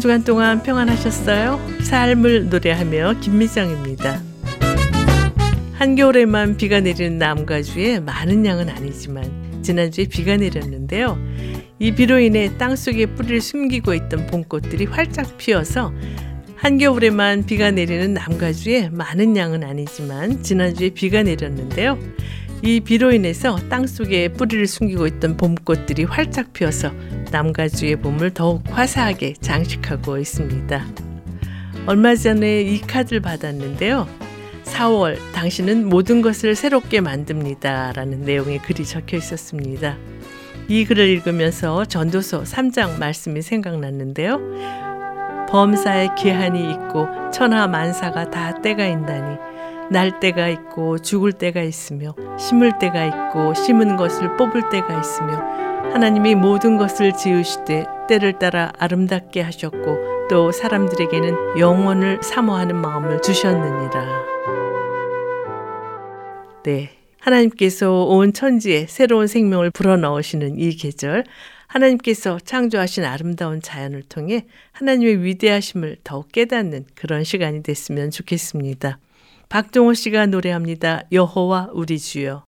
한 주간 동안 평안하셨어요? 삶을 노래하며 김미정입니다. 한겨울에만 비가 내리는 남가주에 많은 양은 아니지만 지난주에 비가 내렸는데요. 이 비로 인해 땅속에 뿌리를 숨기고 있던 봄꽃들이 활짝 피어서 한겨울에만 비가 내리는 남가주에 많은 양은 아니지만 지난주에 비가 내렸는데요. 이 비로 인해서 땅 속에 뿌리를 숨기고 있던 봄꽃들이 활짝 피어서 남가주의 봄을 더욱 화사하게 장식하고 있습니다. 얼마 전에 이 카드를 받았는데요. 4월, 당신은 모든 것을 새롭게 만듭니다. 라는 내용의 글이 적혀 있었습니다. 이 글을 읽으면서 전도서 3장 말씀이 생각났는데요. 범사에 기한이 있고 천하 만사가 다 때가 있나니 날 때가 있고 죽을 때가 있으며 심을 때가 있고 심은 것을 뽑을 때가 있으며 하나님이 모든 것을 지으시되 때를 따라 아름답게 하셨고 또 사람들에게는 영원을 사모하는 마음을 주셨느니라. 네. 하나님께서 온 천지에 새로운 생명을 불어넣으시는 이 계절, 하나님께서 창조하신 아름다운 자연을 통해 하나님의 위대하심을 더욱 깨닫는 그런 시간이 됐으면 좋겠습니다. 박종호 씨가 노래합니다. 여호와 우리 주여.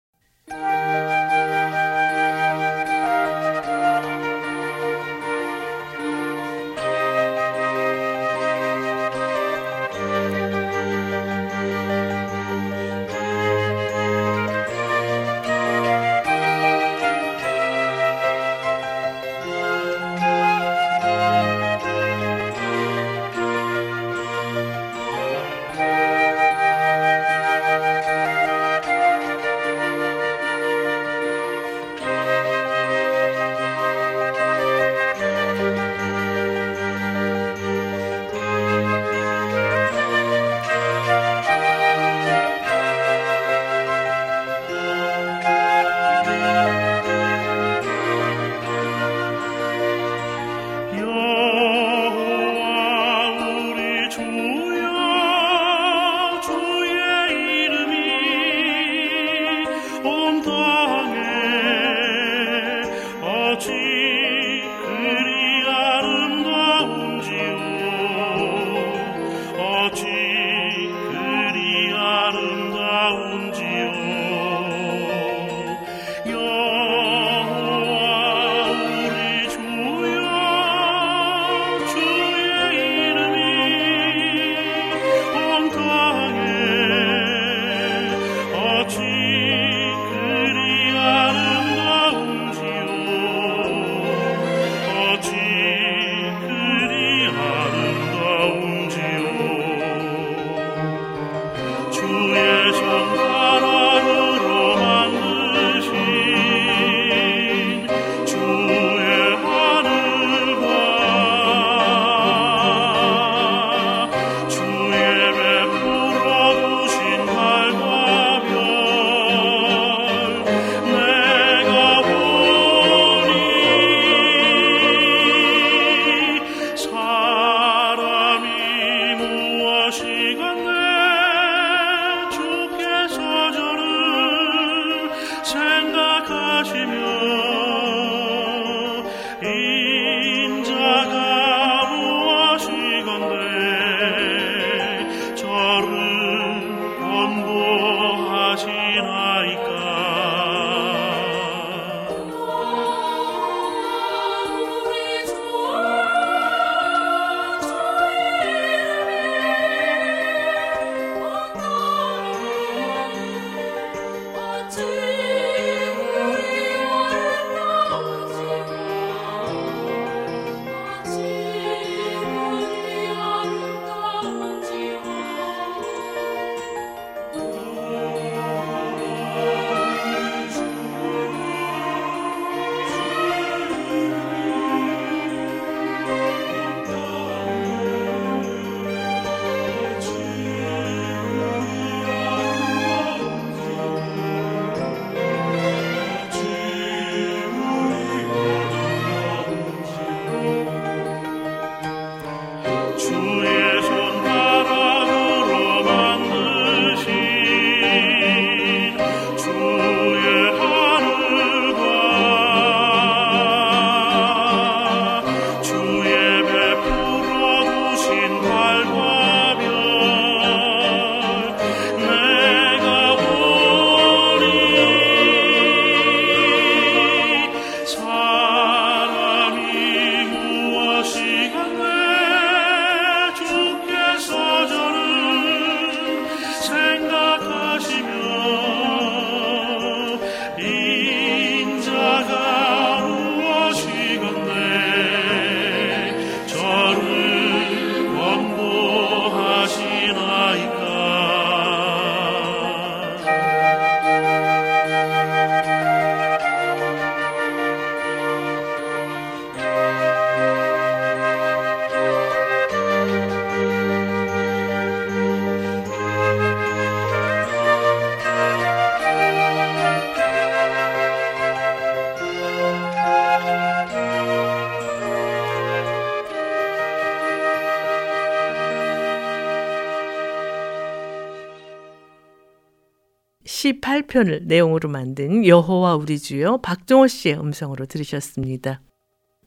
18편을 내용으로 만든 여호와 우리 주여 박종호 씨의 음성으로 들으셨습니다.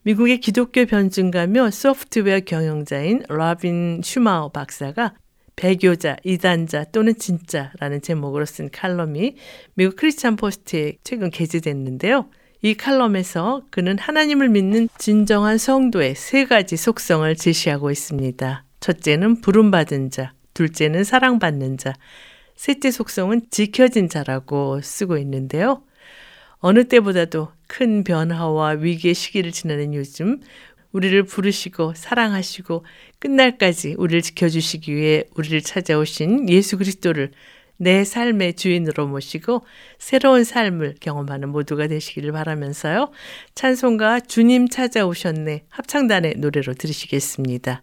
미국의 기독교 변증가며 소프트웨어 경영자인 로빈 슈마허 박사가 배교자, 이단자 또는 진짜라는 제목으로 쓴 칼럼이 미국 Christian Post에 최근 게재됐는데요. 이 칼럼에서 그는 하나님을 믿는 진정한 성도의 세 가지 속성을 제시하고 있습니다. 첫째는 부름받은 자, 둘째는 사랑받는 자, 셋째 속성은 지켜진 자라고 쓰고 있는데요. 어느 때보다도 큰 변화와 위기의 시기를 지나는 요즘 우리를 부르시고 사랑하시고 끝날까지 우리를 지켜주시기 위해 우리를 찾아오신 예수 그리스도를 내 삶의 주인으로 모시고 새로운 삶을 경험하는 모두가 되시기를 바라면서요. 찬송가 주님 찾아오셨네 합창단의 노래로 들으시겠습니다.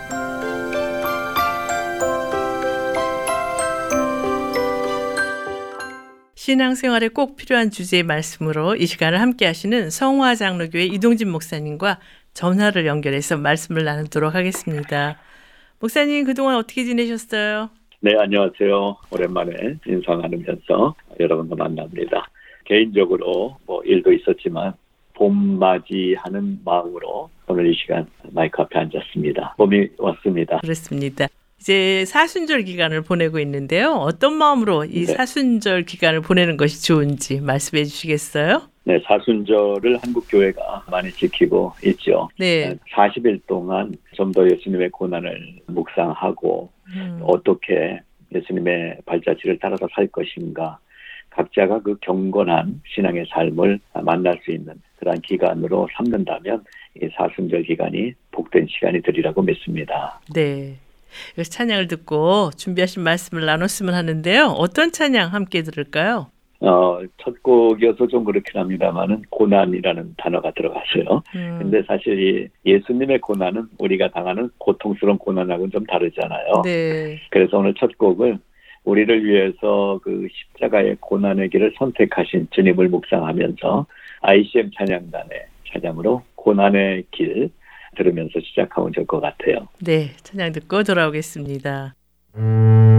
신앙생활에 꼭 필요한 주제의 말씀으로 이 시간을 함께 하시는 성화장로교회 이동진 목사님과 전화를 연결해서 말씀을 나누도록 하겠습니다. 목사님 그동안 어떻게 지내셨어요? 네, 안녕하세요. 오랜만에 인사 나누면서 여러분과 만납니다. 개인적으로 뭐 일도 있었지만 봄 맞이하는 마음으로 오늘 이 시간 마이크 앞에 앉았습니다. 봄이 왔습니다. 그렇습니다. 이제 사순절 기간을 보내고 있는데요. 어떤 마음으로 이 네. 사순절 기간을 보내는 것이 좋은지 말씀해 주시겠어요? 네, 사순절을 한국 교회가 많이 지키고 있죠. 네. 40일 동안 좀 더 예수님의 고난을 묵상하고 음, 어떻게 예수님의 발자취를 따라서 살 것인가 각자가 그 경건한 신앙의 삶을 만날 수 있는 그러한 기간으로 삼는다면 이 사순절 기간이 복된 시간이 되리라고 믿습니다. 네. 여기서 찬양을 듣고 준비하신 말씀을 나눴으면 하는데요. 어떤 찬양 함께 들을까요? 어, 첫 곡이어서 좀 그렇긴 합니다만은 고난이라는 단어가 들어갔어요. 음, 근데 사실 이 예수님의 고난은 우리가 당하는 고통스러운 고난하고는 좀 다르잖아요. 네. 그래서 오늘 첫 곡을 우리를 위해서 그 십자가의 고난의 길을 선택하신 주님을 묵상하면서 ICM 찬양단의 찬양으로 고난의 길 들으면서 시작하면 좋을 것 같아요. 네. 찬양 듣고 돌아오겠습니다. 십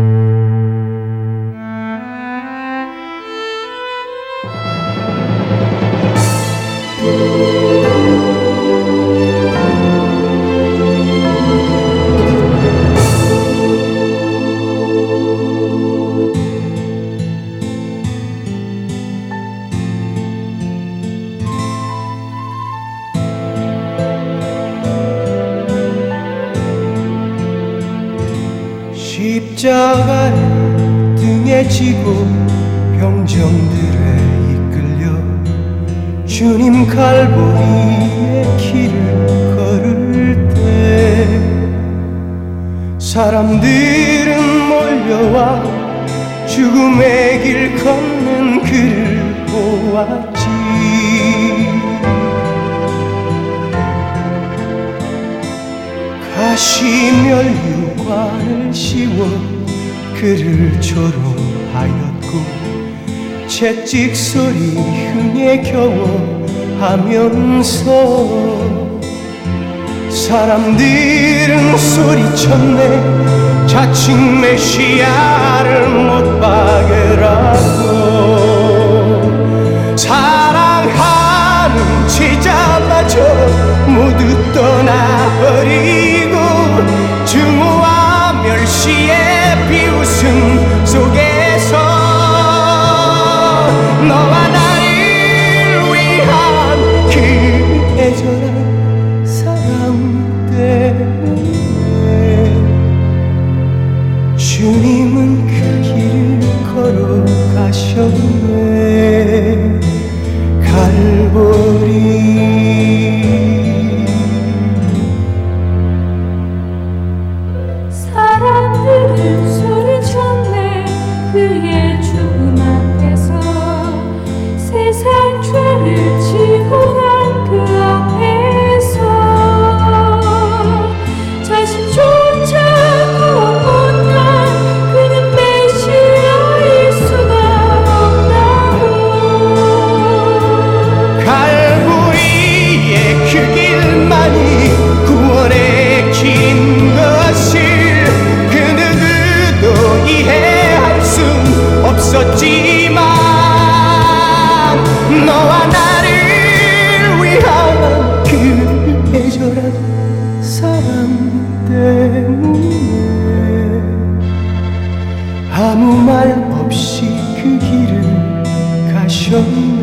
지고 병정들에 이끌려 주님 갈보리의 길을 걸을 때 사람들은 몰려와 죽음의 길 걷는 그를 보았지. 가시 멸 유관을 씌워 그를 조롱 하였고 채찍 소리 흥에 겨워 하면서 사람들은 소리쳤네. 자칭 메시아를 못 박으라고. 사랑하는 제자마저 모두 떠나버리고 증오와 멸시의 비웃음 너와 나를 위한 그 애절한 사랑 때문에 주님은 그 길을 걸어가셨네. 갈보리 말 없이 그 길을 가셨네.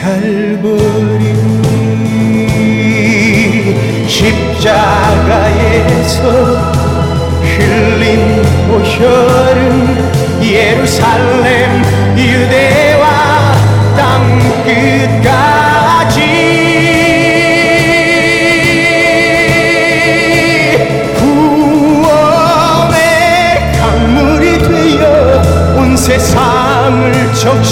갈보리 십자가에서 흘린 보혈은 예루살렘 유대와 땅끝까지 세상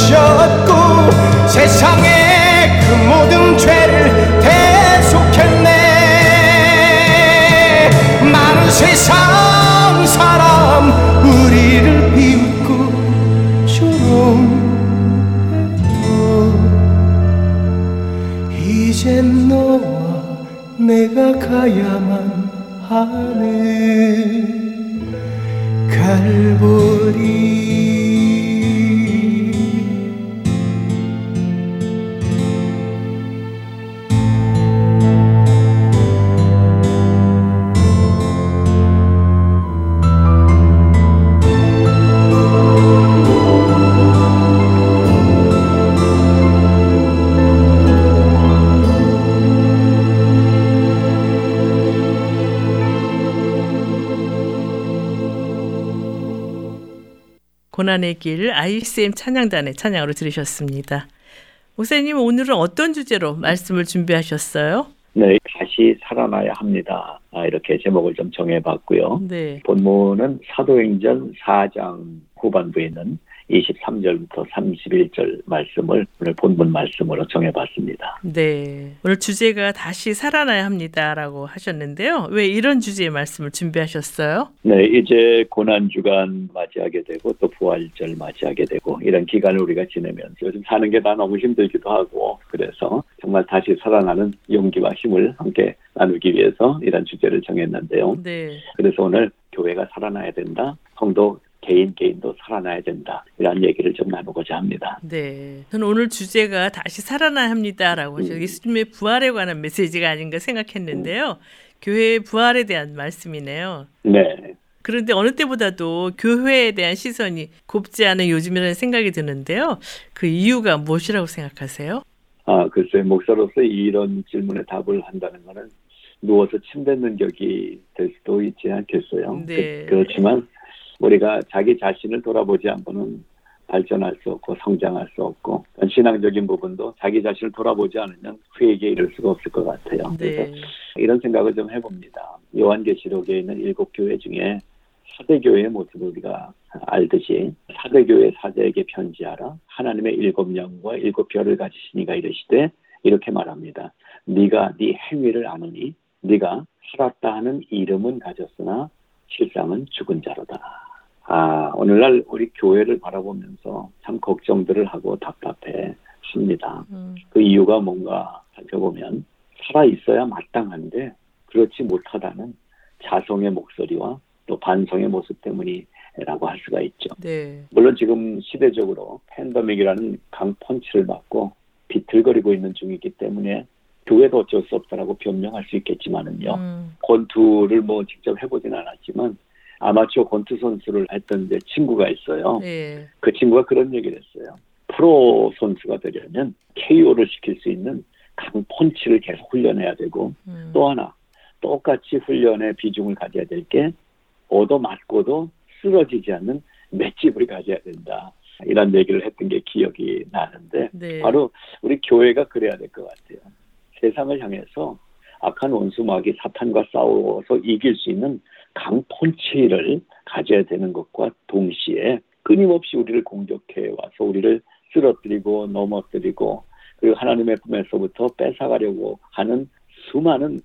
고난의 길 ICM 찬양단의 찬양으로 들으셨습니다. 목사님 오늘은 어떤 주제로 말씀을 준비하셨어요? 네, 다시 살아나야 합니다. 아, 이렇게 제목을 좀 정해봤고요. 네. 본문은 사도행전 4장 후반부에 있는 23절부터 31절 말씀을 오늘 본문 말씀으로 정해봤습니다. 네. 오늘 주제가 다시 살아나야 합니다라고 하셨는데요. 왜 이런 주제의 말씀을 준비하셨어요? 네, 이제 고난 주간 맞이하게 되고 또 부활절 맞이하게 되고 이런 기간을 우리가 지내면서 요즘 사는 게 다 너무 힘들기도 하고 그래서 정말 다시 살아나는 용기와 힘을 함께 나누기 위해서 이런 주제를 정했는데요. 네. 그래서 오늘 교회가 살아나야 된다. 성도 개인 개인도 살아나야 된다. 이런 얘기를 좀 나누고자 합니다. 네. 저는 오늘 주제가 다시 살아나야 합니다라고 음. 예수님의 부활에 관한 메시지가 아닌가 생각했는데요. 교회의 부활에 대한 말씀이네요. 네. 그런데 어느 때보다도 교회에 대한 시선이 곱지 않은 요즘이라는 생각이 드는데요. 그 이유가 무엇이라고 생각하세요? 아, 글쎄, 목사로서 이런 질문에 답을 한다는 거는 누워서 침 뱉는 격이 될 수도 있지 않겠어요. 네. 그, 렇지만 우리가 자기 자신을 돌아보지 않고는 발전할 수 없고 성장할 수 없고 신앙적인 부분도 자기 자신을 돌아보지 않으면 회개에 이를 수가 없을 것 같아요. 그래서 네. 이런 생각을 좀 해봅니다. 요한계시록에 있는 일곱 교회 중에 사대교회의 모습을 우리가 알듯이 사대교회 사제에게 편지하라 하나님의 일곱 영과 일곱 별을 가지시니가 이르시되 이렇게 말합니다. 네가 네 행위를 아느니 네가 살았다 하는 이름은 가졌으나 실상은 죽은 자로다. 아 오늘날 우리 교회를 바라보면서 참 걱정들을 하고 답답해 합니다. 음, 그 이유가 뭔가 살펴보면 살아 있어야 마땅한데 그렇지 못하다는 자성의 목소리와 또 반성의 모습 때문이라고 할 수가 있죠. 네. 물론 지금 시대적으로 팬더믹이라는 강펀치를 맞고 비틀거리고 있는 중이기 때문에 교회도 어쩔 수 없다라고 변명할 수 있겠지만은요. 음, 권투를 뭐 직접 해보진 않았지만 아마추어 권투 선수를 했던 내 친구가 있어요. 네. 그 친구가 그런 얘기를 했어요. 프로 선수가 되려면 KO를 시킬 수 있는 강 펀치를 계속 훈련해야 되고 음, 또 하나 똑같이 훈련의 비중을 가져야 될 게 얻어 맞고도 쓰러지지 않는 맷집을 가져야 된다. 이런 얘기를 했던 게 기억이 나는데 네. 바로 우리 교회가 그래야 될 것 같아요. 세상을 향해서 악한 원수마귀 사탄과 싸워서 이길 수 있는 강펀치를 가져야 되는 것과 동시에 끊임없이 우리를 공격해 와서 우리를 쓰러뜨리고 넘어뜨리고 그리고 하나님의 품에서부터 뺏어가려고 하는 수많은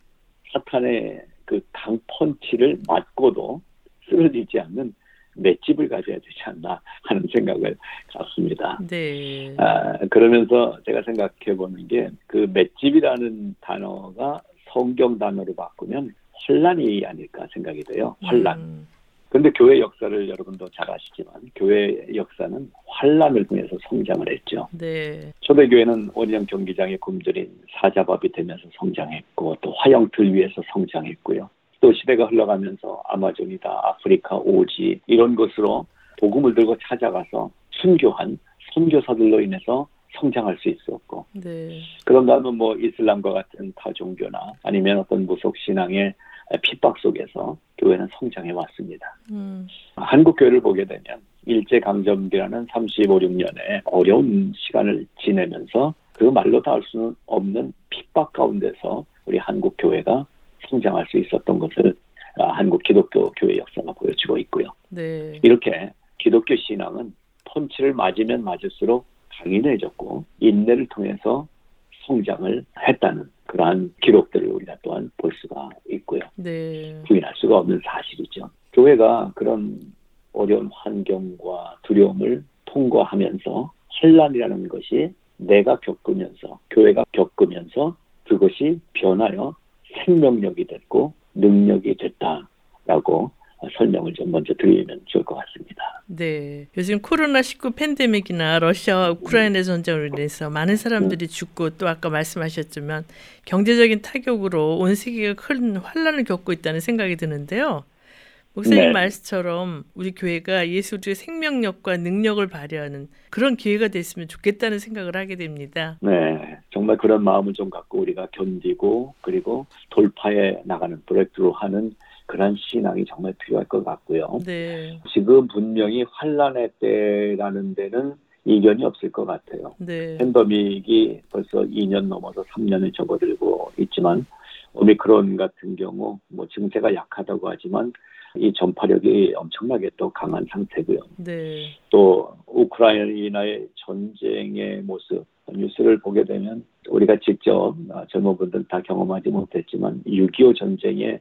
사탄의 그 강펀치를 맞고도 쓰러지지 않는 맷집을 가져야 되지 않나 하는 생각을 갖습니다. 네. 아, 그러면서 제가 생각해 보는 게 그 맷집이라는 단어가 성경 단어로 바꾸면 혼란이 아닐까 생각이 돼요. 혼란. 음, 그런데 교회 역사를 여러분도 잘 아시지만 교회 역사는 환란을 통해서 성장을 했죠. 네. 초대교회는 원형 경기장의 굶주린 사자밥이 되면서 성장했고 또 화영틀 위에서 성장했고요. 또 시대가 흘러가면서 아마존이다, 아프리카, 오지 이런 곳으로 복음을 들고 찾아가서 순교한 선교사들로 인해서 성장할 수 있었고 네. 그런가 하면 뭐 이슬람과 같은 타 종교나 아니면 어떤 무속 신앙의 핍박 속에서 교회는 성장해 왔습니다. 음, 한국 교회를 보게 되면 일제 강점기라는 35, 6년의 어려운 시간을 지내면서 그 말로 다 할 수는 없는 핍박 가운데서 우리 한국 교회가 성장할 수 있었던 것을 아, 한국 기독교 교회 역사가 보여주고 있고요. 네. 이렇게 기독교 신앙은 펀치를 맞으면 맞을수록 강인해졌고 인내를 통해서 성장을 했다는 그러한 기록들을 우리가 또한 볼 수가 있고요. 네. 부인할 수가 없는 사실이죠. 교회가 그런 어려운 환경과 두려움을 통과하면서 혼란이라는 것이 내가 겪으면서 교회가 겪으면서 그것이 변하여 생명력이 됐고 능력이 됐다라고 설명을 좀 먼저 드리면 좋을 것 같습니다. 네. 요즘 코로나19 팬데믹이나 러시아와 우크라이나 전쟁으로 인해서 많은 사람들이 죽고 또 아까 말씀하셨지만 경제적인 타격으로 온 세계가 큰 환란을 겪고 있다는 생각이 드는데요. 목사님 네. 말씀처럼 우리 교회가 예수의 생명력과 능력을 발휘하는 그런 기회가 됐으면 좋겠다는 생각을 하게 됩니다. 네, 정말 그런 마음을 좀 갖고 우리가 견디고 그리고 돌파해 나가는 브레이크로 하는 그런 신앙이 정말 필요할 것 같고요. 네. 지금 분명히 환란의 때라는 데는 이견이 없을 것 같아요. 네. 팬더믹이 벌써 2년 넘어서 3년을 접어들고 있지만 오미크론 같은 경우 뭐 증세가 약하다고 하지만 이 전파력이 엄청나게 또 강한 상태고요. 네. 또 우크라이나의 전쟁의 모습 뉴스를 보게 되면 우리가 직접 아, 젊은 분들 다 경험하지 못했지만 6.25 전쟁의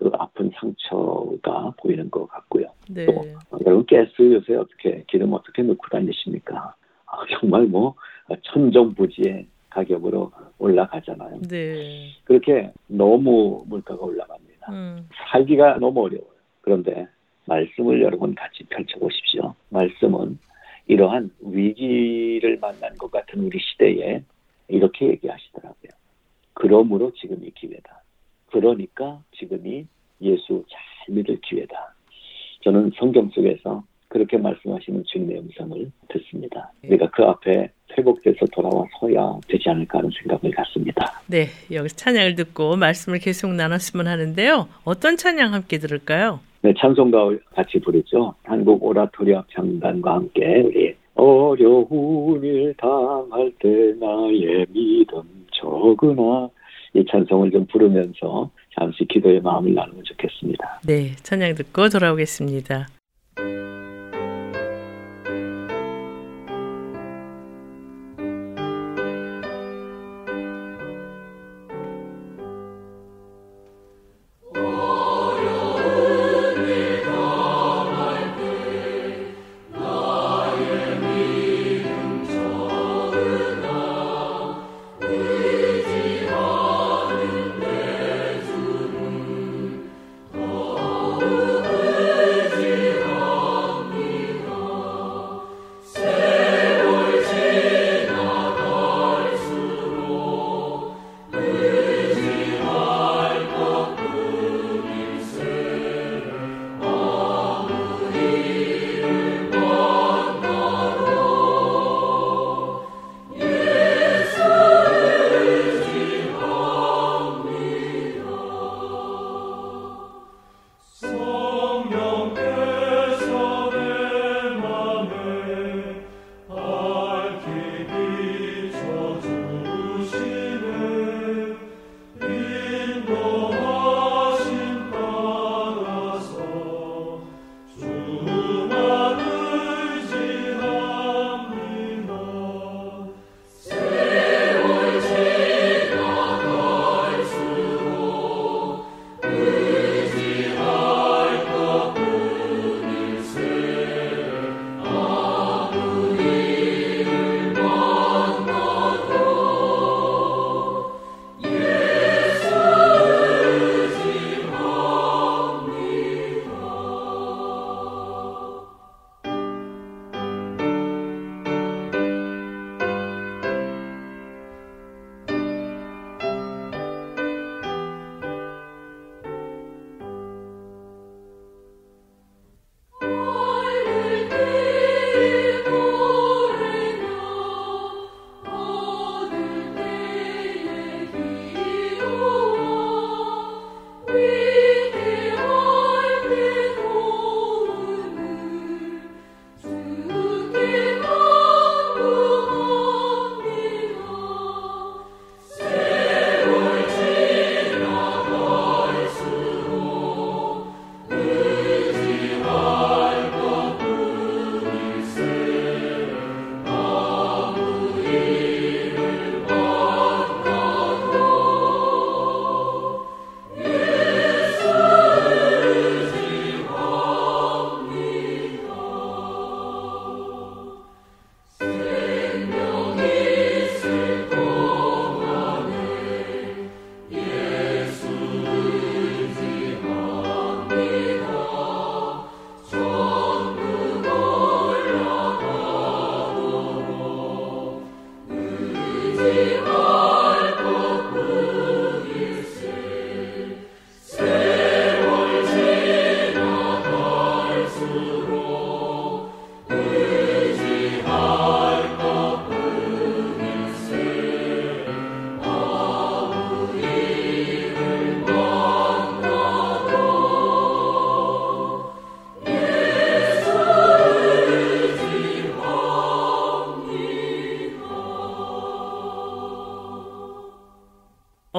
그 아픈 상처가 보이는 것 같고요. 네. 또 어, 여러분 가스 요새 어떻게 기름 어떻게 넣고 다니십니까? 아, 정말 뭐 천정부지의 가격으로 올라가잖아요. 네. 그렇게 너무 물가가 올라갑니다. 음. 살기가 너무 어려워요. 그런데 말씀을 여러분 같이 펼쳐보십시오. 말씀은 이러한 위기를 만난 것 같은 우리 시대에 이렇게 얘기하시더라고요. 그러므로 지금 이 기회다. 그러니까 지금이 예수 잘 믿을 기회다. 저는 성경 속에서 그렇게 말씀하시는 주님의 음성을 듣습니다. 우리가 그 앞에 회복돼서 돌아와서야 되지 않을까 하는 생각을 갖습니다. 네. 여기서 찬양을 듣고 말씀을 계속 나눴으면 하는데요. 어떤 찬양 함께 들을까요? 네, 찬송가 같이 부르죠. 한국 오라토리 합창단과 함께 우리 어려운 일 당할 때 나의 믿음 적으나 이 찬송을 좀 부르면서 잠시 기도의 마음을 나누면 좋겠습니다. 네. 찬양 듣고 돌아오겠습니다.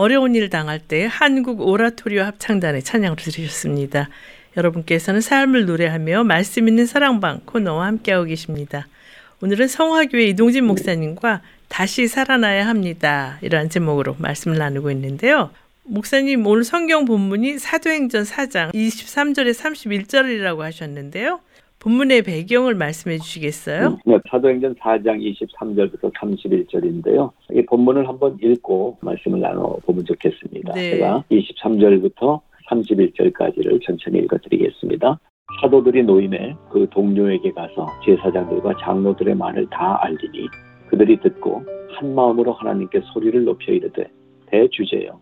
어려운 일 당할 때 한국 오라토리오 합창단의 찬양을 들으셨습니다. 여러분께서는 삶을 노래하며 말씀 있는 사랑방 코너와 함께하고 계십니다. 오늘은 성화교회 이동진 목사님과 다시 살아나야 합니다. 이러한 제목으로 말씀을 나누고 있는데요. 목사님 오늘 성경 본문이 사도행전 4장 23절에 31절이라고 하셨는데요. 본문의 배경을 말씀해 주시겠어요? 네, 사도행전 4장 23절부터 31절인데요. 이 본문을 한번 읽고 말씀을 나눠보면 좋겠습니다. 네. 제가 23절부터 31절까지를 천천히 읽어드리겠습니다. 사도들이 노임에 그 동료에게 가서 제사장들과 장로들의 말을 다 알리니 그들이 듣고 한 마음으로 하나님께 소리를 높여 이르되 대주제여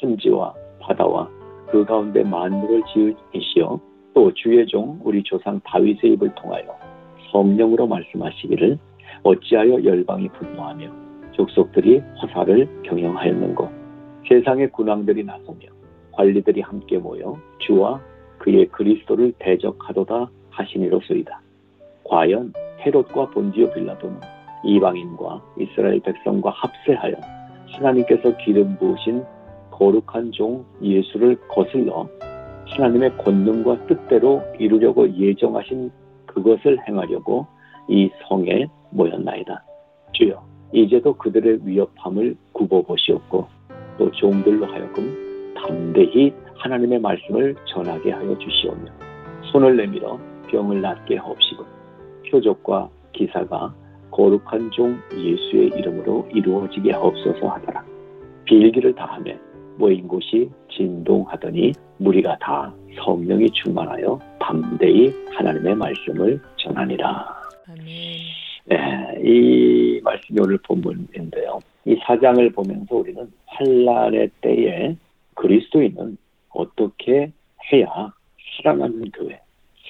천지와 바다와 그 가운데 만물을 지으시어 또 주의 종 우리 조상 다윗의 입을 통하여 성령으로 말씀하시기를 어찌하여 열방이 분노하며 족속들이 허사를 경영하였는고 세상의 군왕들이 나서며 관리들이 함께 모여 주와 그의 그리스도를 대적하도다 하시니로소이다. 과연 헤롯과 본디오 빌라도는 이방인과 이스라엘 백성과 합세하여 하나님께서 기름 부으신 거룩한 종 예수를 거슬러 하나님의 권능과 뜻대로 이루려고 예정하신 그것을 행하려고 이 성에 모였나이다. 주여, 이제도 그들의 위협함을 굽어보시옵고 또 종들로 하여금 담대히 하나님의 말씀을 전하게 하여 주시오며 손을 내밀어 병을 낫게 하옵시고 표적과 기사가 거룩한 종 예수의 이름으로 이루어지게 하옵소서 하더라. 빌기를 다하며 모인 곳이 진동하더니 무리가 다 성령이 충만하여 담대히 하나님의 말씀을 전하니라. 아멘. 네, 이 말씀이 오늘 본문인데요. 이 사장을 보면서 우리는 환란의 때에 그리스도인은 어떻게 해야 살아나는 교회,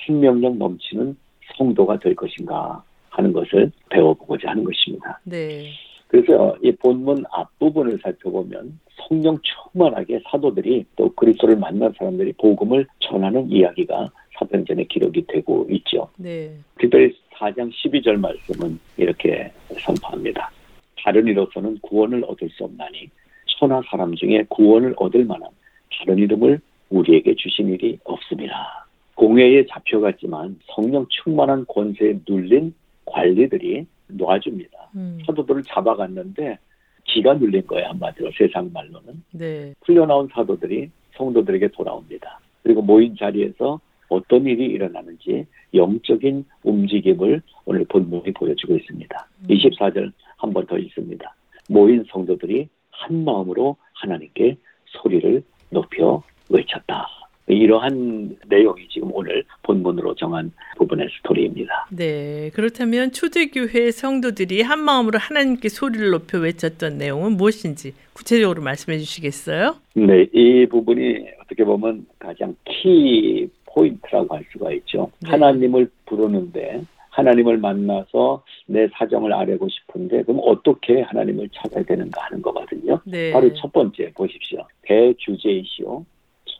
생명력 넘치는 성도가 될 것인가 하는 것을 배워보고자 하는 것입니다. 네. 그래서 이 본문 앞부분을 살펴보면 성령 충만하게 사도들이 또 그리스도를 만난 사람들이 복음을 전하는 이야기가 사도행전에 기록이 되고 있죠. 네. 특별히 4장 12절 말씀은 이렇게 선포합니다. 다른 이로서는 구원을 얻을 수 없나니 천하 사람 중에 구원을 얻을 만한 다른 이름을 우리에게 주신 일이 없습니다. 공회에 잡혀갔지만 성령 충만한 권세에 눌린 관리들이 놔줍니다. 음. 사도들을 잡아갔는데 기가 눌린 거예요 한마디로 세상 말로는 네. 풀려나온 사도들이 성도들에게 돌아옵니다. 그리고 모인 자리에서 어떤 일이 일어나는지 영적인 움직임을 오늘 본문이 보여주고 있습니다. 음. 24절 한 번 더 있습니다. 모인 성도들이 한 마음으로 하나님께 소리를 높여 외쳤다. 이러한 내용이 지금 오늘 본문으로 정한 부분의 스토리입니다. 네. 그렇다면 초대교회 성도들이 한 마음으로 하나님께 소리를 높여 외쳤던 내용은 무엇인지 구체적으로 말씀해 주시겠어요? 네, 이 부분이 어떻게 보면 가장 키 포인트라고 할 수가 있죠. 네. 하나님을 부르는데 하나님을 만나서 내 사정을 알고 싶은데 그럼 어떻게 하나님을 찾아야 되는가 하는 거거든요. 네. 바로 첫 번째 보십시오. 대주제이시오.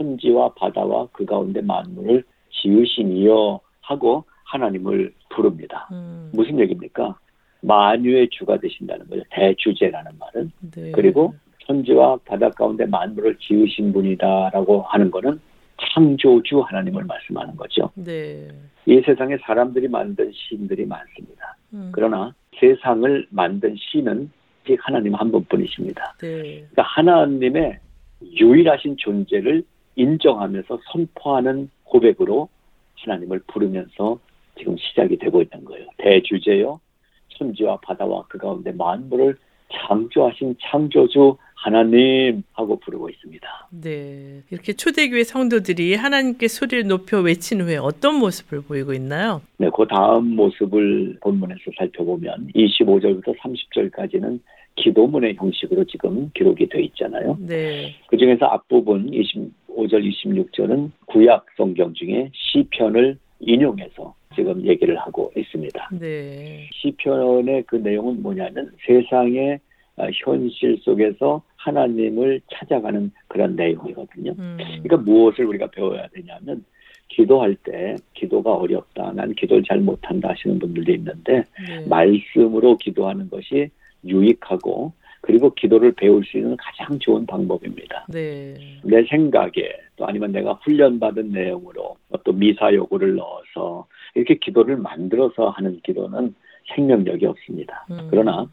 천지와 바다와 그 가운데 만물을 지으시니여 하고 하나님을 부릅니다. 음. 무슨 얘기입니까? 만유의 주가 되신다는 거죠. 대주제라는 말은. 네. 그리고 천지와 바다 가운데 만물을 지으신 분이다라고 하는 거는 창조주 하나님을 말씀하는 거죠. 네. 이 세상에 사람들이 만든 신들이 많습니다. 음. 그러나 세상을 만든 신은 즉 하나님 한 분뿐이십니다. 네. 그러니까 하나님의 유일하신 존재를 인정하면서 선포하는 고백으로 하나님을 부르면서 지금 시작이 되고 있는 거예요. 대주제요, 천지와 바다와 그 가운데 만물을 창조하신 창조주 하나님 하고 부르고 있습니다. 네. 이렇게 초대교회 성도들이 하나님께 소리를 높여 외친 후에 어떤 모습을 보이고 있나요? 네, 그 다음 모습을 본문에서 살펴보면 25절부터 30절까지는 기도문의 형식으로 지금 기록이 돼 있잖아요. 네. 그 중에서 앞부분 25절, 26절은 구약 성경 중에 시편을 인용해서 지금 얘기를 하고 있습니다. 네. 시편의 그 내용은 뭐냐면 세상의 어, 현실 속에서 하나님을 찾아가는 그런 내용이거든요. 음. 그러니까 무엇을 우리가 배워야 되냐면 기도할 때 기도가 어렵다. 난 기도를 잘 못한다 하시는 분들도 있는데 네. 말씀으로 기도하는 것이 유익하고 그리고 기도를 배울 수 있는 가장 좋은 방법입니다. 네. 내 생각에 또 아니면 내가 훈련받은 내용으로 또 미사 요구를 넣어서 이렇게 기도를 만들어서 하는 기도는 생명력이 없습니다. 음. 그러나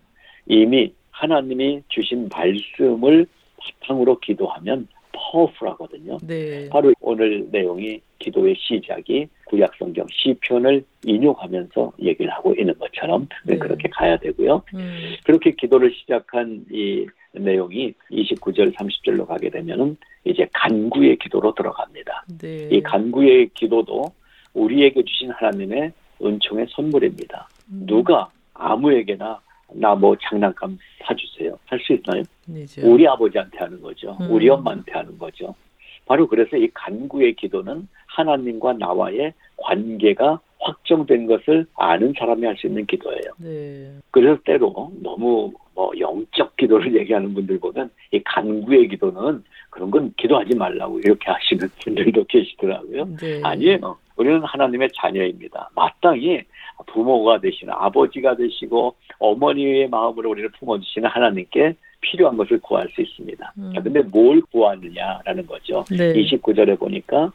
이미 하나님이 주신 말씀을 바탕으로 기도하면 파워풀하거든요. 네. 바로 오늘 내용이 기도의 시작이 구약 성경 시편을 인용하면서 얘기를 하고 있는 것처럼 네. 그렇게 가야 되고요. 음. 그렇게 기도를 시작한 이 내용이 29절 30절로 가게 되면은 이제 간구의 기도로 들어갑니다. 네. 이 간구의 기도도 우리에게 주신 하나님의 은총의 선물입니다. 음. 누가 아무에게나 나 뭐 장난감 사주세요. 할 수 있나요? 아니죠. 우리 아버지한테 하는 거죠. 음. 우리 엄마한테 하는 거죠. 바로 그래서 이 간구의 기도는 하나님과 나와의 관계가 확정된 것을 아는 사람이 할 수 있는 기도예요. 네. 그래서 때로 너무 뭐 영적 기도를 얘기하는 분들보다는 이 간구의 기도는 그런 건 기도하지 말라고 이렇게 하시는 분들도 계시더라고요. 네. 아니에요. 우리는 하나님의 자녀입니다. 마땅히 부모가 되시는 아버지가 되시고 어머니의 마음으로 우리를 품어주시는 하나님께 필요한 것을 구할 수 있습니다. 음. 자, 근데 뭘 구하느냐라는 거죠. 네. 29절에 보니까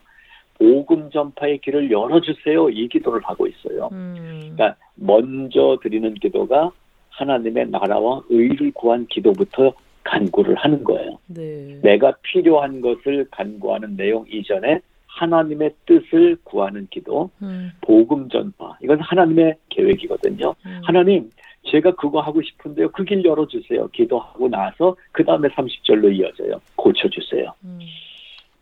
복음 전파의 길을 열어주세요. 이 기도를 하고 있어요. 음. 그러니까 먼저 드리는 기도가 하나님의 나라와 의를 구한 기도부터 간구를 하는 거예요. 네. 내가 필요한 것을 간구하는 내용 이전에 하나님의 뜻을 구하는 기도, 음. 복음 전파. 이건 하나님의 계획이거든요. 음. 하나님, 제가 그거 하고 싶은데요. 그 길 열어주세요. 기도하고 나서 그 다음에 30절로 이어져요. 고쳐주세요. 음.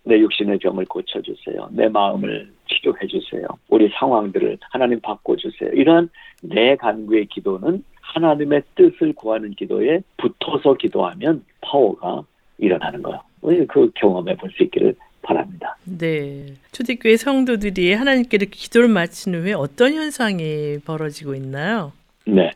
내 육신의 병을 고쳐주세요. 내 마음을 치료해주세요. 우리 상황들을 하나님 바꿔주세요. 이러한 내 간구의 기도는 하나님의 뜻을 구하는 기도에 붙어서 기도하면 파워가 일어나는 거예요. 그 경험해 볼 수 있기를 바랍니다. 네. 초대교회 성도들이 하나님께 이렇게 기도를 마친 후에 어떤 현상이 벌어지고 있나요? 네.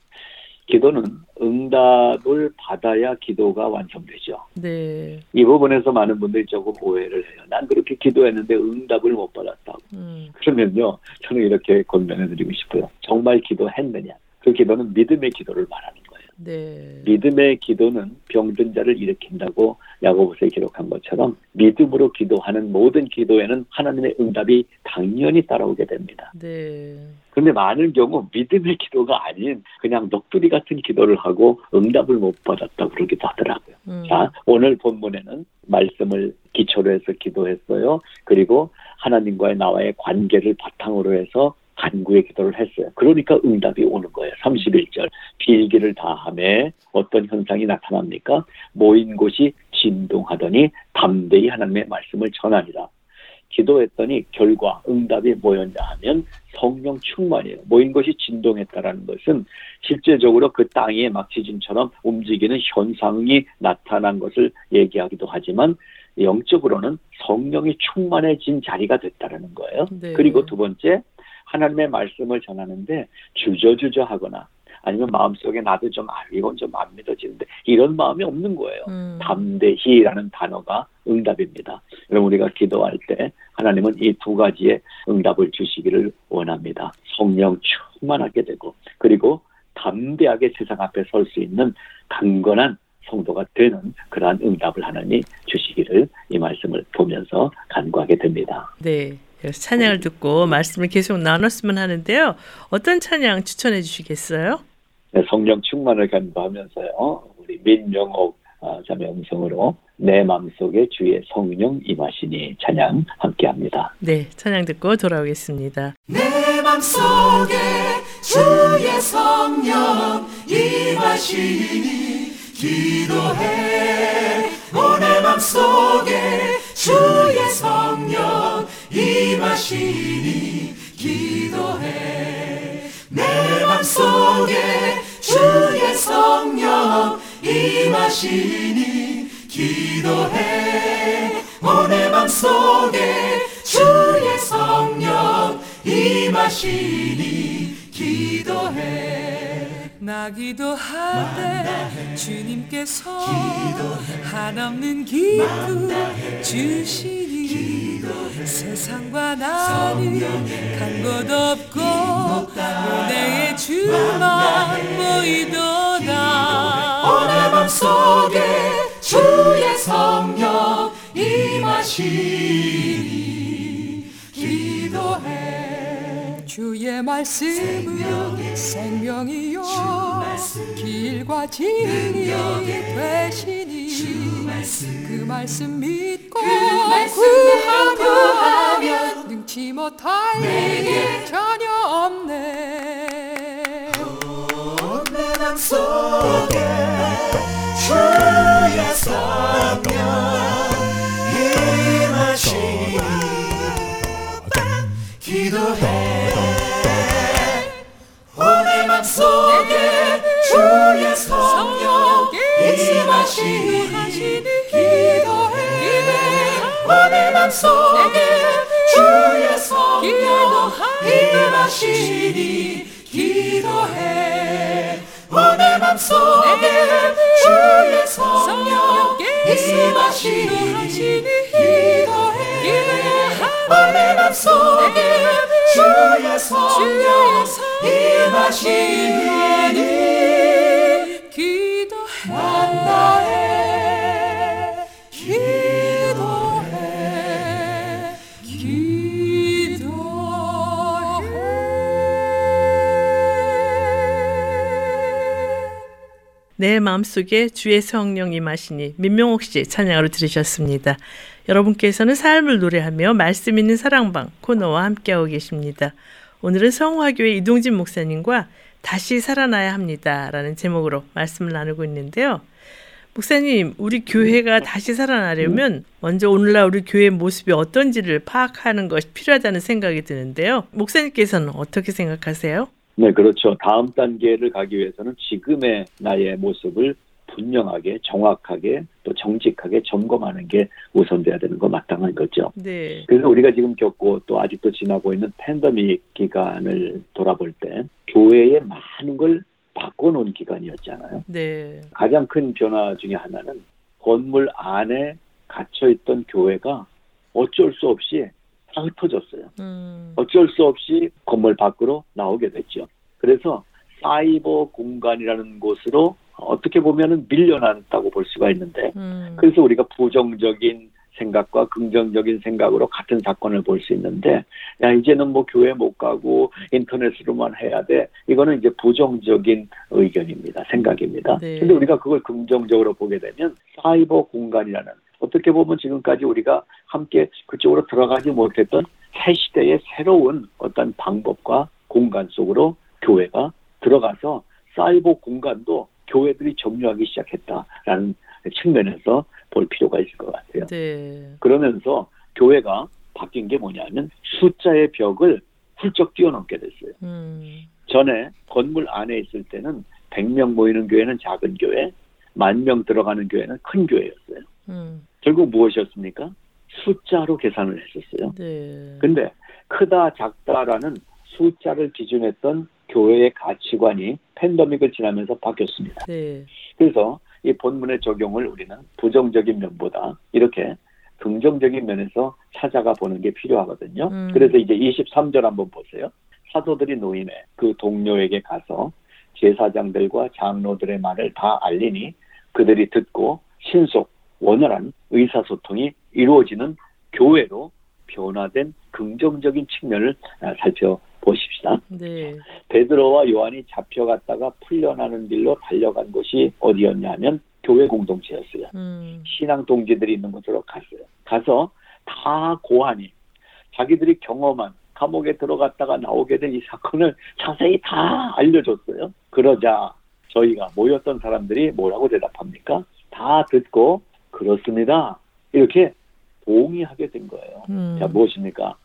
기도는 응답을 받아야 기도가 완성되죠. 네. 이 부분에서 많은 분들이 조금 오해를 해요. 난 그렇게 기도했는데 응답을 못 받았다고. 음. 그러면요, 저는 이렇게 권면해 드리고 싶어요. 정말 기도했느냐? 그 기도는 믿음의 기도를 말하는. 네. 믿음의 기도는 병든 자를 일으킨다고 야고보서에 기록한 것처럼 믿음으로 기도하는 모든 기도에는 하나님의 응답이 당연히 따라오게 됩니다. 네. 그런데 많은 경우 믿음의 기도가 아닌 그냥 넋두리 같은 기도를 하고 응답을 못 받았다 그러기도 하더라고요. 음. 자, 오늘 본문에는 말씀을 기초로 해서 기도했어요. 그리고 하나님과의 나와의 관계를 바탕으로 해서 간구의 기도를 했어요. 그러니까 응답이 오는 거예요. 31절. 빌기를 다함에 어떤 현상이 나타납니까? 모인 곳이 진동하더니 담대히 하나님의 말씀을 전하니라. 기도했더니 결과 응답이 뭐였냐 하면 성령 충만이에요. 모인 것이 진동했다라는 것은 실제적으로 그 땅에 막 지진처럼 움직이는 현상이 나타난 것을 얘기하기도 하지만 영적으로는 성령이 충만해진 자리가 됐다라는 거예요. 네. 그리고 두 번째 하나님의 말씀을 전하는데 주저주저 하거나 아니면 마음속에 나도 좀 아, 이건 좀 안 믿어지는데 이런 마음이 없는 거예요. 음. 담대히라는 단어가 응답입니다. 여러분 우리가 기도할 때 하나님은 이 두 가지의 응답을 주시기를 원합니다. 성령 충만하게 되고 그리고 담대하게 세상 앞에 설 수 있는 강건한 성도가 되는 그러한 응답을 하나님 주시기를 이 말씀을 보면서 간구하게 됩니다. 네. 그래서 찬양을 듣고 말씀을 계속 나눴으면 하는데요. 어떤 찬양 추천해 주시겠어요? 네, 성령 충만을 간구하면서요. 우리 민영옥 아, 자매 음성으로 내 마음속에 주의 성령 임하시니 찬양 함께합니다. 네. 찬양 듣고 돌아오겠습니다. 내 맘속에 주의 성령 임하시니 기도해 오내 맘속에 주의 성령 임하시니 기도해. 내 맘속에 주의 성령 임하시니 기도해. 오내 맘속에 주의 성령 임하시니 기도해 나 기도할 때 주님께서 한없는 기쁨 주시니 세상과 나는 간곳 없고 은혜의 주만 보이도다. 오내 맘 맘속에 주의 성령 임하시니 주의 말씀은 생명이요. 길과 진리 되시니 그 말씀 믿고 구하면 능치 못할 일이 전혀 없네. 내 맘속에 주의 성령 임하시니 기도해 맘속에 주의 성령 임하시니 기도해. 오내 맘속에 주의 성령 임하시니 기도해. 오내 맘속에 주의 성령 임하시니 기도해 오내 맘속에 주의 성령 임하시니 내 마음속에 주의 성령 임하시니 민명옥 씨 찬양으로 들으셨습니다. 여러분께서는 삶을 노래하며 말씀 있는 사랑방 코너와 함께하고 계십니다. 오늘은 성화교회 이동진 목사님과 다시 살아나야 합니다라는 제목으로 말씀을 나누고 있는데요. 목사님, 우리 교회가 다시 살아나려면 먼저 오늘날 우리 교회의 모습이 어떤지를 파악하는 것이 필요하다는 생각이 드는데요. 목사님께서는 어떻게 생각하세요? 네, 그렇죠. 다음 단계를 가기 위해서는 지금의 나의 모습을 분명하게, 정확하게, 또 정직하게 점검하는 게 우선돼야 되는 거 마땅한 거죠. 네. 그래서 우리가 지금 겪고 또 아직도 지나고 있는 팬데믹 기간을 돌아볼 때 교회에 많은 걸 바꿔놓은 기간이었잖아요. 네. 가장 큰 변화 중에 하나는 건물 안에 갇혀있던 교회가 어쩔 수 없이 다 흩어졌어요. 음. 어쩔 수 없이 건물 밖으로 나오게 됐죠. 그래서 사이버 공간이라는 곳으로 어떻게 보면은 밀려났다고 볼 수가 있는데 음. 그래서 우리가 부정적인 생각과 긍정적인 생각으로 같은 사건을 볼 수 있는데 야 이제는 뭐 교회 못 가고 인터넷으로만 해야 돼 이거는 이제 부정적인 의견입니다 생각입니다 네. 근데 우리가 그걸 긍정적으로 보게 되면 사이버 공간이라는 어떻게 보면 지금까지 우리가 함께 그쪽으로 들어가지 못했던 새 시대의 새로운 어떤 방법과 공간 속으로 교회가 들어가서 사이버 공간도 교회들이 점유하기 시작했다라는 측면에서 볼 필요가 있을 것 같아요. 네. 그러면서 교회가 바뀐 게 뭐냐면 숫자의 벽을 훌쩍 뛰어넘게 됐어요. 음. 전에 건물 안에 있을 때는 100명 모이는 교회는 작은 교회, 만 명 들어가는 교회는 큰 교회였어요. 음. 결국 무엇이었습니까? 숫자로 계산을 했었어요. 네. 근데 크다 작다라는 숫자를 기준했던 교회의 가치관이 팬데믹을 지나면서 바뀌었습니다. 네. 그래서 이 본문의 적용을 우리는 부정적인 면보다 이렇게 긍정적인 면에서 찾아가 보는 게 필요하거든요. 음. 그래서 이제 23절 한번 보세요. 사도들이 노임에 그 동료에게 가서 제사장들과 장로들의 말을 다 알리니 그들이 듣고 신속 원활한 의사소통이 이루어지는 교회로 변화된 긍정적인 측면을 아, 살펴 보십시다. 네. 베드로와 요한이 잡혀갔다가 풀려나는 길로 달려간 곳이 어디였냐 하면 교회 공동체였어요. 음. 신앙 동지들이 있는 곳으로 갔어요. 가서 다 고하니 자기들이 경험한 감옥에 들어갔다가 나오게 된 이 사건을 자세히 다 알려줬어요. 그러자 저희가 모였던 사람들이 뭐라고 대답합니까? 다 듣고 그렇습니다. 이렇게 동의하게 된 거예요. 음. 자, 무엇입니까?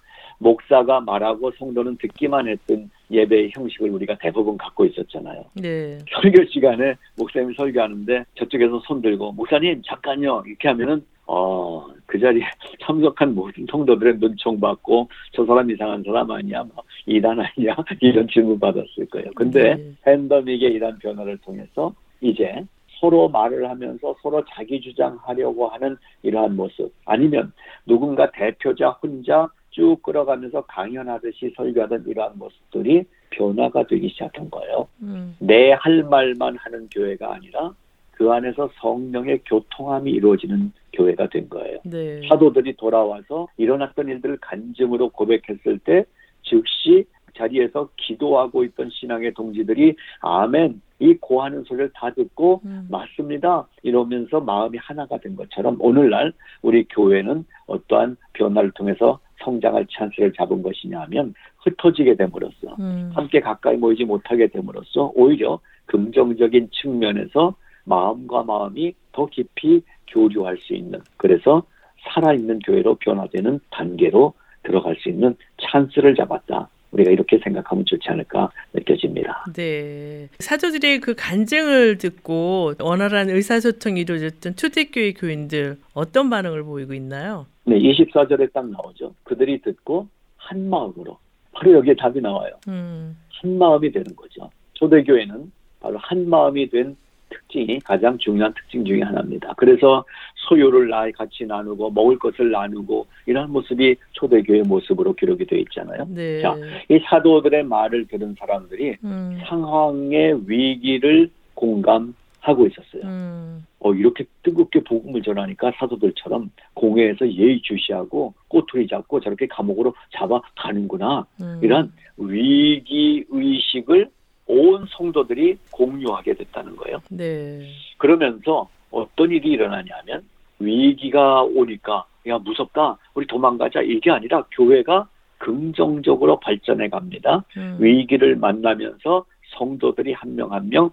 목사가 말하고 성도는 듣기만 했던 예배의 형식을 우리가 대부분 갖고 있었잖아요. 네. 설교 시간에 목사님이 설교하는데 저쪽에서 손 들고 목사님 잠깐요 이렇게 하면은 어 그 자리에 참석한 모든 성도들의 눈총 받고 저 사람 이상한 사람 아니야 뭐 이단 아니야 이런 질문 받았을 거예요. 근데 네. 팬데믹의 이런 변화를 통해서 이제 서로 말을 하면서 서로 자기 주장하려고 하는 이러한 모습 아니면 누군가 대표자 혼자 쭉 끌어가면서 강연하듯이 설교하던 이러한 모습들이 변화가 되기 시작한 거예요. 음. 내할 말만 하는 교회가 아니라 그 안에서 성령의 교통함이 이루어지는 교회가 된 거예요. 네. 사도들이 돌아와서 일어났던 일들을 간증으로 고백했을 때 즉시 자리에서 기도하고 있던 신앙의 동지들이 아멘 이 고하는 소리를 다 듣고 음. 맞습니다 이러면서 마음이 하나가 된 것처럼 오늘날 우리 교회는 어떠한 변화를 통해서 성장할 찬스를 잡은 것이냐 하면 흩어지게 됨으로써 음. 함께 가까이 모이지 못하게 됨으로써 오히려 긍정적인 측면에서 마음과 마음이 더 깊이 교류할 수 있는 그래서 살아있는 교회로 변화되는 단계로 들어갈 수 있는 찬스를 잡았다. 우리가 이렇게 생각하면 좋지 않을까 느껴집니다. 네. 사도들의 그 간증을 듣고 원활한 의사소통이 이루어졌던 초대교회 교인들 어떤 반응을 보이고 있나요? 네, 24절에 딱 나오죠. 그들이 듣고 한 마음으로 바로 여기에 답이 나와요. 음. 한 마음이 되는 거죠. 초대교회는 바로 한 마음이 된 특징이 가장 중요한 특징 중에 하나입니다. 그래서 소유를 나 같이 나누고 먹을 것을 나누고 이런 모습이 초대교회 모습으로 기록이 되어 있잖아요. 네. 자, 이 사도들의 말을 들은 사람들이 음. 상황의 위기를 공감하고 있었어요. 음. 어, 이렇게 뜨겁게 복음을 전하니까 사도들처럼 공회에서 예의주시하고 꼬투리 잡고 저렇게 감옥으로 잡아가는구나. 음. 이런 위기 의식을 온 성도들이 공유하게 됐다는 거예요. 네. 그러면서 어떤 일이 일어나냐면 위기가 오니까 야 무섭다 우리 도망가자 이게 아니라 교회가 긍정적으로 발전해 갑니다. 음. 위기를 만나면서 성도들이 한 명 한 명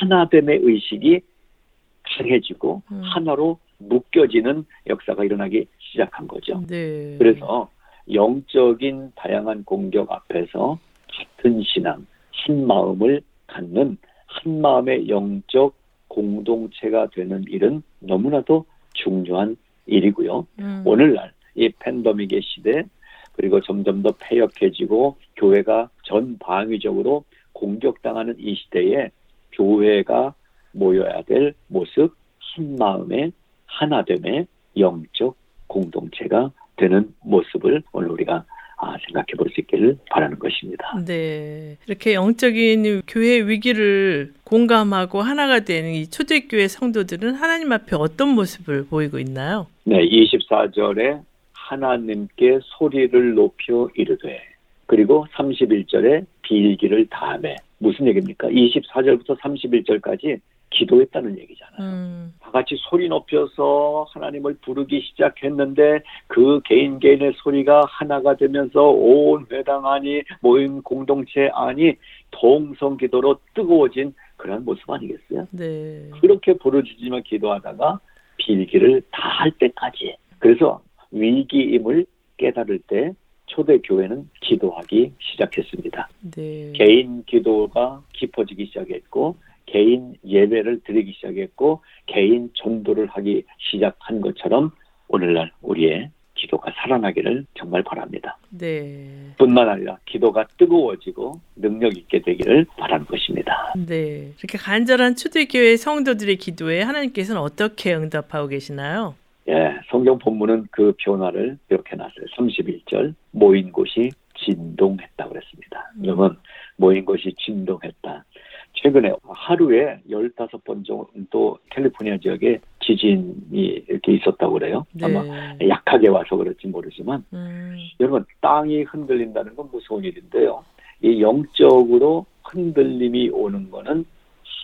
하나됨의 의식이 강해지고 음. 하나로 묶여지는 역사가 일어나기 시작한 거죠. 네. 그래서 영적인 다양한 공격 앞에서 같은 신앙, 한 마음을 갖는 한 마음의 영적 공동체가 되는 일은 너무나도 중요한 일이고요. 음. 오늘날 이 팬데믹의 시대 그리고 점점 더 폐역해지고 교회가 전방위적으로 공격당하는 이 시대에 교회가 모여야 될 모습 한 마음의 하나됨의 영적 공동체가 되는 모습을 오늘 우리가 아, 생각해 볼 수 있기를 바라는 것입니다. 네. 이렇게 영적인 교회 위기를 공감하고 하나가 되는 이 초대교회 성도들은 하나님 앞에 어떤 모습을 보이고 있나요? 네, 24절에 하나님께 소리를 높여 이르되 그리고 31절에 빌기를 다음에 무슨 얘기입니까? 24절부터 31절까지 기도했다는 얘기잖아요. 음. 다 같이 소리 높여서 하나님을 부르기 시작했는데 그 개인 개인의 소리가 하나가 되면서 온 회당 안이 모임 공동체 안이 동성 기도로 뜨거워진 그런 모습 아니겠어요? 네. 그렇게 부르짖으며 기도하다가 빌기를 다 할 때까지 그래서 위기임을 깨달을 때 초대 교회는 기도하기 시작했습니다. 네. 개인 기도가 깊어지기 시작했고 개인 예배를 드리기 시작했고 개인 전도를 하기 시작한 것처럼 오늘날 우리의 기도가 살아나기를 정말 바랍니다. 네. 뿐만 아니라 기도가 뜨거워지고 능력 있게 되기를 바라는 것입니다. 네. 이렇게 간절한 초대교회 성도들의 기도에 하나님께서는 어떻게 응답하고 계시나요? 예, 성경 본문은 그 변화를 이렇게 놨어요. 31절 모인 곳이 진동했다 그랬습니다. 음. 그러면 모인 곳이 진동했다. 최근에 하루에 15번 정도 캘리포니아 지역에 지진이 이렇게 있었다고 그래요. 네. 아마 약하게 와서 그럴지 모르지만 음. 여러분 땅이 흔들린다는 건 무서운 일인데요. 이 영적으로 흔들림이 오는 거는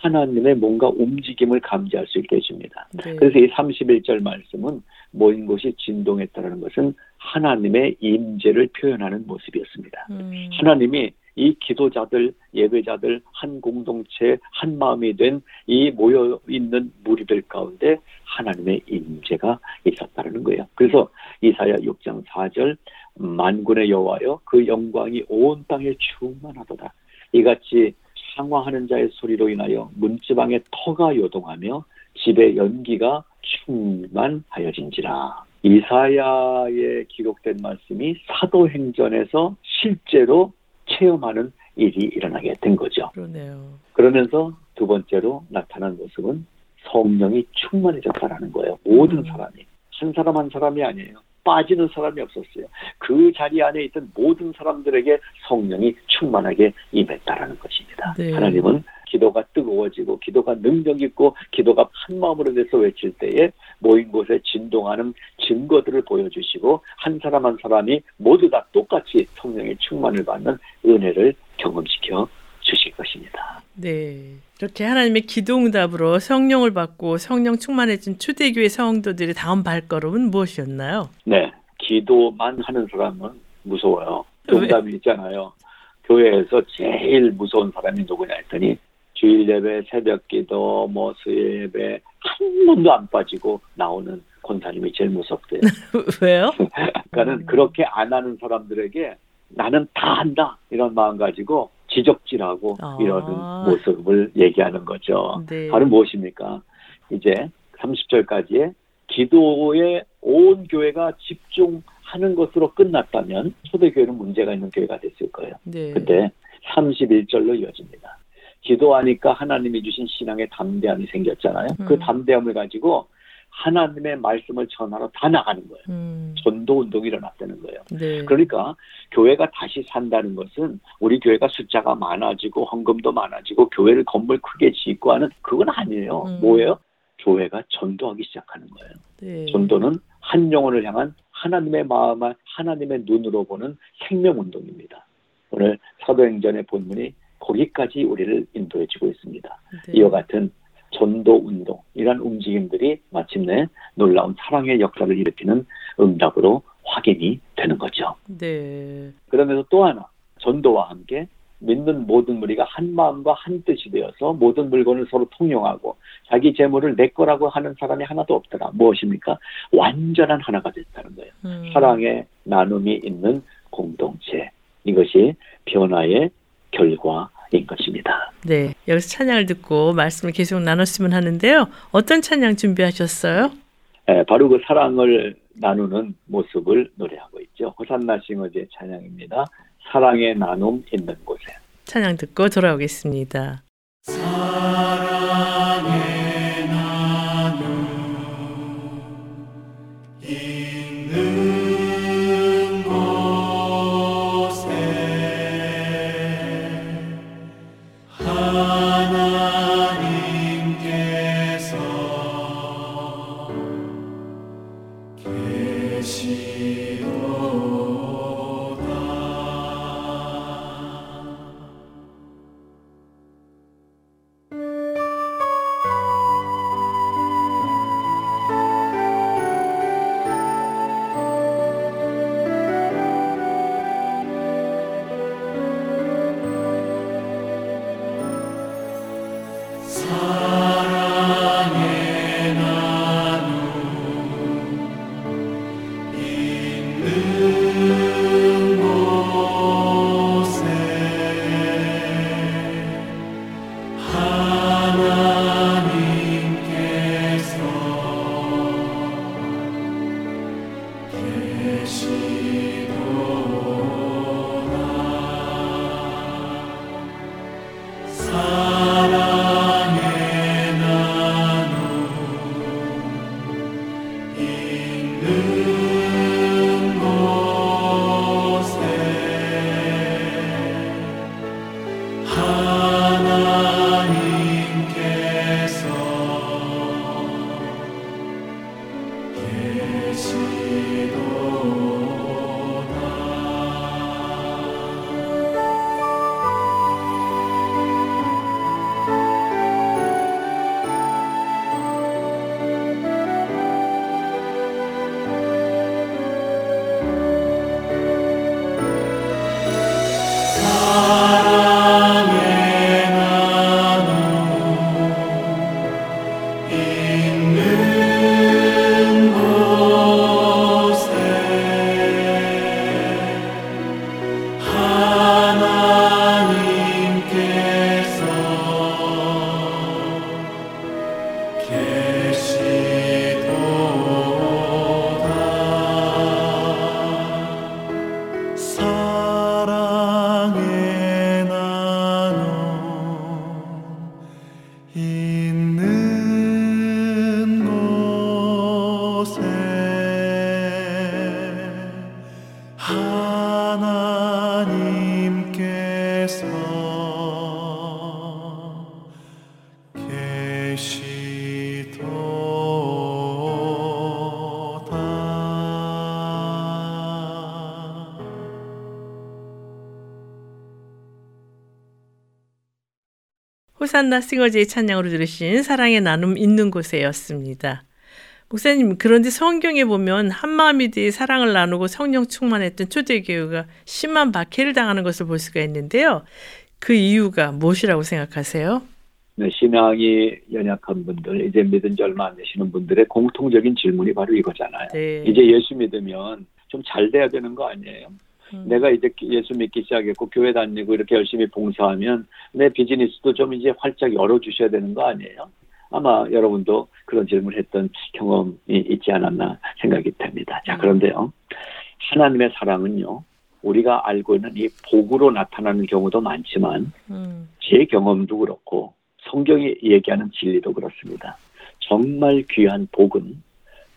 하나님의 뭔가 움직임을 감지할 수 있게 해줍니다. 네. 그래서 이 31절 말씀은 모인 곳이 진동했다는 것은 하나님의 임재를 표현하는 모습이었습니다. 음. 하나님이 이 기도자들, 예배자들 한 공동체 한 마음이 된 이 모여 있는 무리들 가운데 하나님의 임재가 있었다는 거예요. 그래서 이사야 6장 4절 만군의 여호와여 그 영광이 온 땅에 충만하도다. 이같이 상황하는 자의 소리로 인하여 문지방에 터가 요동하며 집에 연기가 충만하여진지라. 이사야에 기록된 말씀이 사도행전에서 실제로 체험하는 일이 일어나게 된 거죠. 그러네요. 그러면서 두 번째로 나타난 모습은 성령이 충만해졌다라는 거예요. 모든 음. 사람이 한 사람 한 사람이 아니에요. 빠지는 사람이 없었어요. 그 자리 안에 있던 모든 사람들에게 성령이 충만하게 임했다라는 것입니다. 네. 하나님은 기도가 뜨거워지고 기도가 능력 있고 기도가 한 마음으로 돼서 외칠 때에 모인 곳에 진동하는 증거들을 보여주시고 한 사람 한 사람이 모두 다 똑같이 성령의 충만을 받는 은혜를 경험시켜 주실 것입니다. 네. 이렇게 하나님의 기도응답으로 성령을 받고 성령 충만해진 초대교회 성도들의 다음 발걸음은 무엇이었나요? 네. 기도만 하는 사람은 무서워요. 응답이 있잖아요. 교회에서 제일 무서운 사람이 누구냐 했더니 주일 예배, 새벽 기도, 뭐 수요 예배 한 번도 안 빠지고 나오는 권사님이 제일 무섭대요. 왜요? 그러니까는 그렇게 안 하는 사람들에게 나는 다 한다 이런 마음 가지고 지적질하고 아. 이러는 모습을 얘기하는 거죠. 네. 바로 무엇입니까? 이제 30절까지의 기도에 온 교회가 집중하는 것으로 끝났다면 초대교회는 문제가 있는 교회가 됐을 거예요. 네. 근데 31절로 이어집니다. 기도하니까 하나님이 주신 신앙의 담대함이 생겼잖아요. 그 음. 담대함을 가지고 하나님의 말씀을 전하러 다 나가는 거예요. 음. 전도 운동이 일어났다는 거예요. 네. 그러니까 교회가 다시 산다는 것은 우리 교회가 숫자가 많아지고 헌금도 많아지고 교회를 건물 크게 짓고 하는 그건 아니에요. 음. 뭐예요? 교회가 전도하기 시작하는 거예요. 네. 전도는 한 영혼을 향한 하나님의 마음을 하나님의 눈으로 보는 생명 운동입니다. 오늘 사도행전의 본문이 거기까지 우리를 인도해 주고 있습니다. 네. 이와 같은 전도 운동 이런 움직임들이 마침내 놀라운 사랑의 역사를 일으키는 응답으로 확인이 되는 거죠. 네. 그러면서 또 하나 전도와 함께 믿는 모든 무리가 한 마음과 한 뜻이 되어서 모든 물건을 서로 통용하고 자기 재물을 내 거라고 하는 사람이 하나도 없더라. 무엇입니까? 완전한 하나가 됐다는 거예요. 음. 사랑의 나눔이 있는 공동체. 이것이 변화의 결과인 것입니다. 네. 여기서 찬양을 듣고 말씀을 계속 나눴으면 하는데요. 어떤 찬양 준비하셨어요? 예, 바로 그 사랑을 나누는 모습을 노래하고 있죠. 호산나 싱어즈의 찬양입니다. 사랑의 나눔 있는 곳에. 찬양 듣고 돌아오겠습니다. 산나 싱어제의 찬양으로 들으신 사랑의 나눔 있는 곳에였습니다. 목사님, 그런데 성경에 보면 한마음이디 사랑을 나누고 성령 충만했던 초대교회가 심한 박해를 당하는 것을 볼 수가 있는데요. 그 이유가 무엇이라고 생각하세요? 네, 신앙이 연약한 분들, 이제 믿은 지 얼마 안 되시는 분들의 공통적인 질문이 바로 이거잖아요. 네. 이제 예수 믿으면 좀 잘 돼야 되는 거 아니에요? 음. 내가 이제 예수 믿기 시작했고 교회 다니고 이렇게 열심히 봉사하면 내 비즈니스도 좀 이제 활짝 열어주셔야 되는 거 아니에요? 아마 여러분도 그런 질문을 했던 경험이 있지 않았나 생각이 됩니다. 자, 그런데요. 하나님의 사랑은요. 우리가 알고 있는 이 복으로 나타나는 경우도 많지만 음, 제 경험도 그렇고 성경이 얘기하는 진리도 그렇습니다. 정말 귀한 복은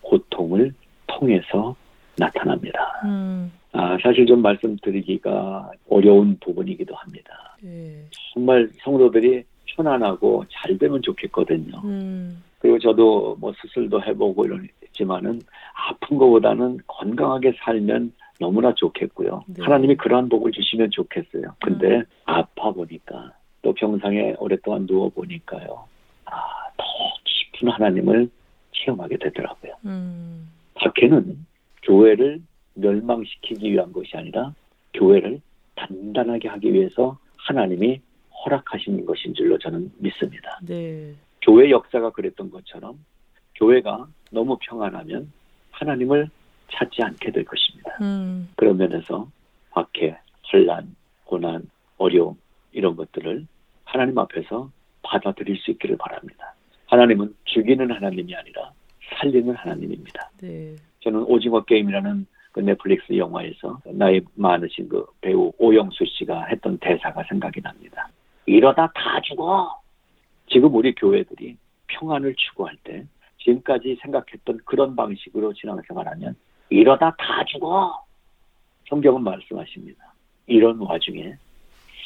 고통을 통해서 나타납니다. 음, 아, 사실 좀 말씀드리기가 어려운 부분이기도 합니다. 네. 정말 성도들이 편안하고 잘 되면 좋겠거든요. 음, 그리고 저도 뭐 수술도 해보고 이러지만은 아픈 것보다는 건강하게 살면 너무나 좋겠고요. 네. 하나님이 그러한 복을 주시면 좋겠어요. 근데 아파 보니까 또 병상에 오랫동안 누워 보니까요. 아, 더 깊은 하나님을 체험하게 되더라고요. 음, 박해는 교회를 멸망시키기 위한 것이 아니라 교회를 단단하게 하기 위해서 하나님이 허락하신 것인 줄로 저는 믿습니다. 네. 교회 역사가 그랬던 것처럼 교회가 너무 평안하면 하나님을 찾지 않게 될 것입니다. 음, 그런 면에서 박해, 혼란, 고난, 어려움 이런 것들을 하나님 앞에서 받아들일 수 있기를 바랍니다. 하나님은 죽이는 하나님이 아니라 살리는 하나님입니다. 네. 저는 오징어 게임이라는 그 넷플릭스 영화에서 나이 많으신 그 배우 오영수 씨가 했던 대사가 생각이 납니다. 이러다 다 죽어. 지금 우리 교회들이 평안을 추구할 때 지금까지 생각했던 그런 방식으로 신앙생활하면 이러다 다 죽어. 성경은 말씀하십니다. 이런 와중에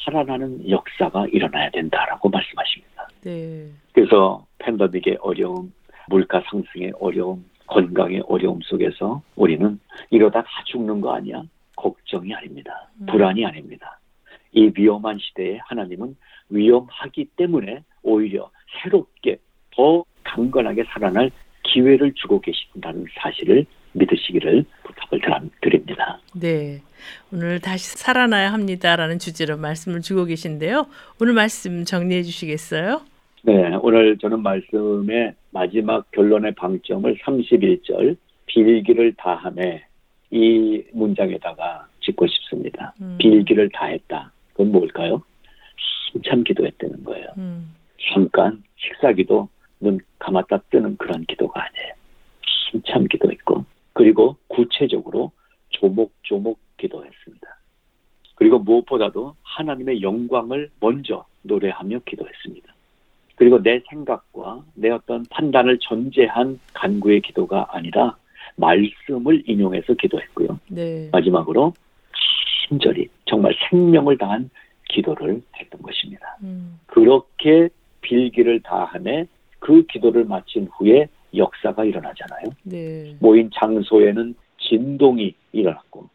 살아나는 역사가 일어나야 된다라고 말씀하십니다. 네. 그래서 팬데믹의 어려움, 물가 상승의 어려움, 건강의 어려움 속에서 우리는 이러다 다 죽는 거 아니야? 걱정이 아닙니다. 음. 불안이 아닙니다. 이 위험한 시대에 하나님은 위험하기 때문에 오히려 새롭게 더 강건하게 살아날 기회를 주고 계신다는 사실을 믿으시기를 부탁을 드립니다. 네. 오늘 다시 살아나야 합니다라는 주제로 말씀을 주고 계신데요. 오늘 말씀 정리해 주시겠어요? 네, 오늘 저는 말씀의 마지막 결론의 방점을 31절 빌기를 다함에 이 문장에다가 짓고 싶습니다. 음. 빌기를 다했다. 그건 뭘까요? 한참 기도했다는 거예요. 음, 잠깐 식사기도 눈 감았다 뜨는 그런 기도가 아니에요. 한참 기도했고 그리고 구체적으로 조목조목 기도했습니다. 그리고 무엇보다도 하나님의 영광을 먼저 노래하며 기도했습니다. 그리고 내 생각과 내 어떤 판단을 전제한 간구의 기도가 아니라 말씀을 인용해서 기도했고요. 네. 마지막으로 친절히 정말 생명을 다한 기도를 했던 것입니다. 음, 그렇게 빌기를 다함에 그 기도를 마친 후에 역사가 일어나잖아요. 네. 모인 장소에는 진동이 일어났고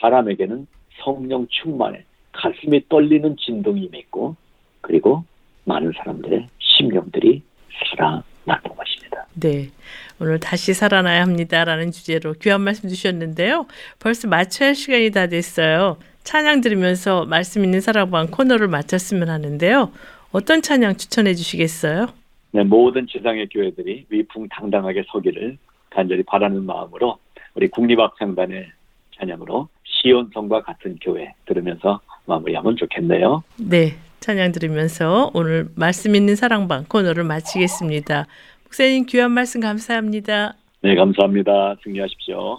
사람에게는 성령 충만에 가슴이 떨리는 진동이 임했고 그리고 많은 사람들의 심령들이 살아났던 것입니다. 네. 오늘 다시 살아나야 합니다라는 주제로 귀한 말씀 주셨는데요. 벌써 마쳐야 할 시간이 다 됐어요. 찬양 들으면서 말씀 있는 사랑방 코너를 마쳤으면 하는데요. 어떤 찬양 추천해 주시겠어요? 네, 모든 지상의 교회들이 위풍당당하게 서기를 간절히 바라는 마음으로 우리 국립악창단의 찬양으로 시온성과 같은 교회 들으면서 마무리하면 좋겠네요. 네. 찬양 들으면서 오늘 말씀 있는 사랑방 코너를 마치겠습니다. 목사님 귀한 말씀 감사합니다. 네, 감사합니다. 승리하십시오.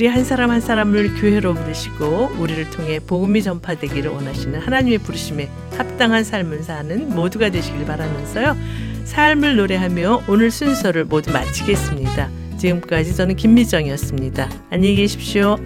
우리 한 사람 한 사람을 교회로 부르시고 우리를 통해 복음이 전파되기를 원하시는 하나님의 부르심에 합당한 삶을 사는 모두가 되시길 바라면서요. 삶을 노래하며 오늘 순서를 모두 마치겠습니다. 지금까지 저는 김미정이었습니다. 안녕히 계십시오.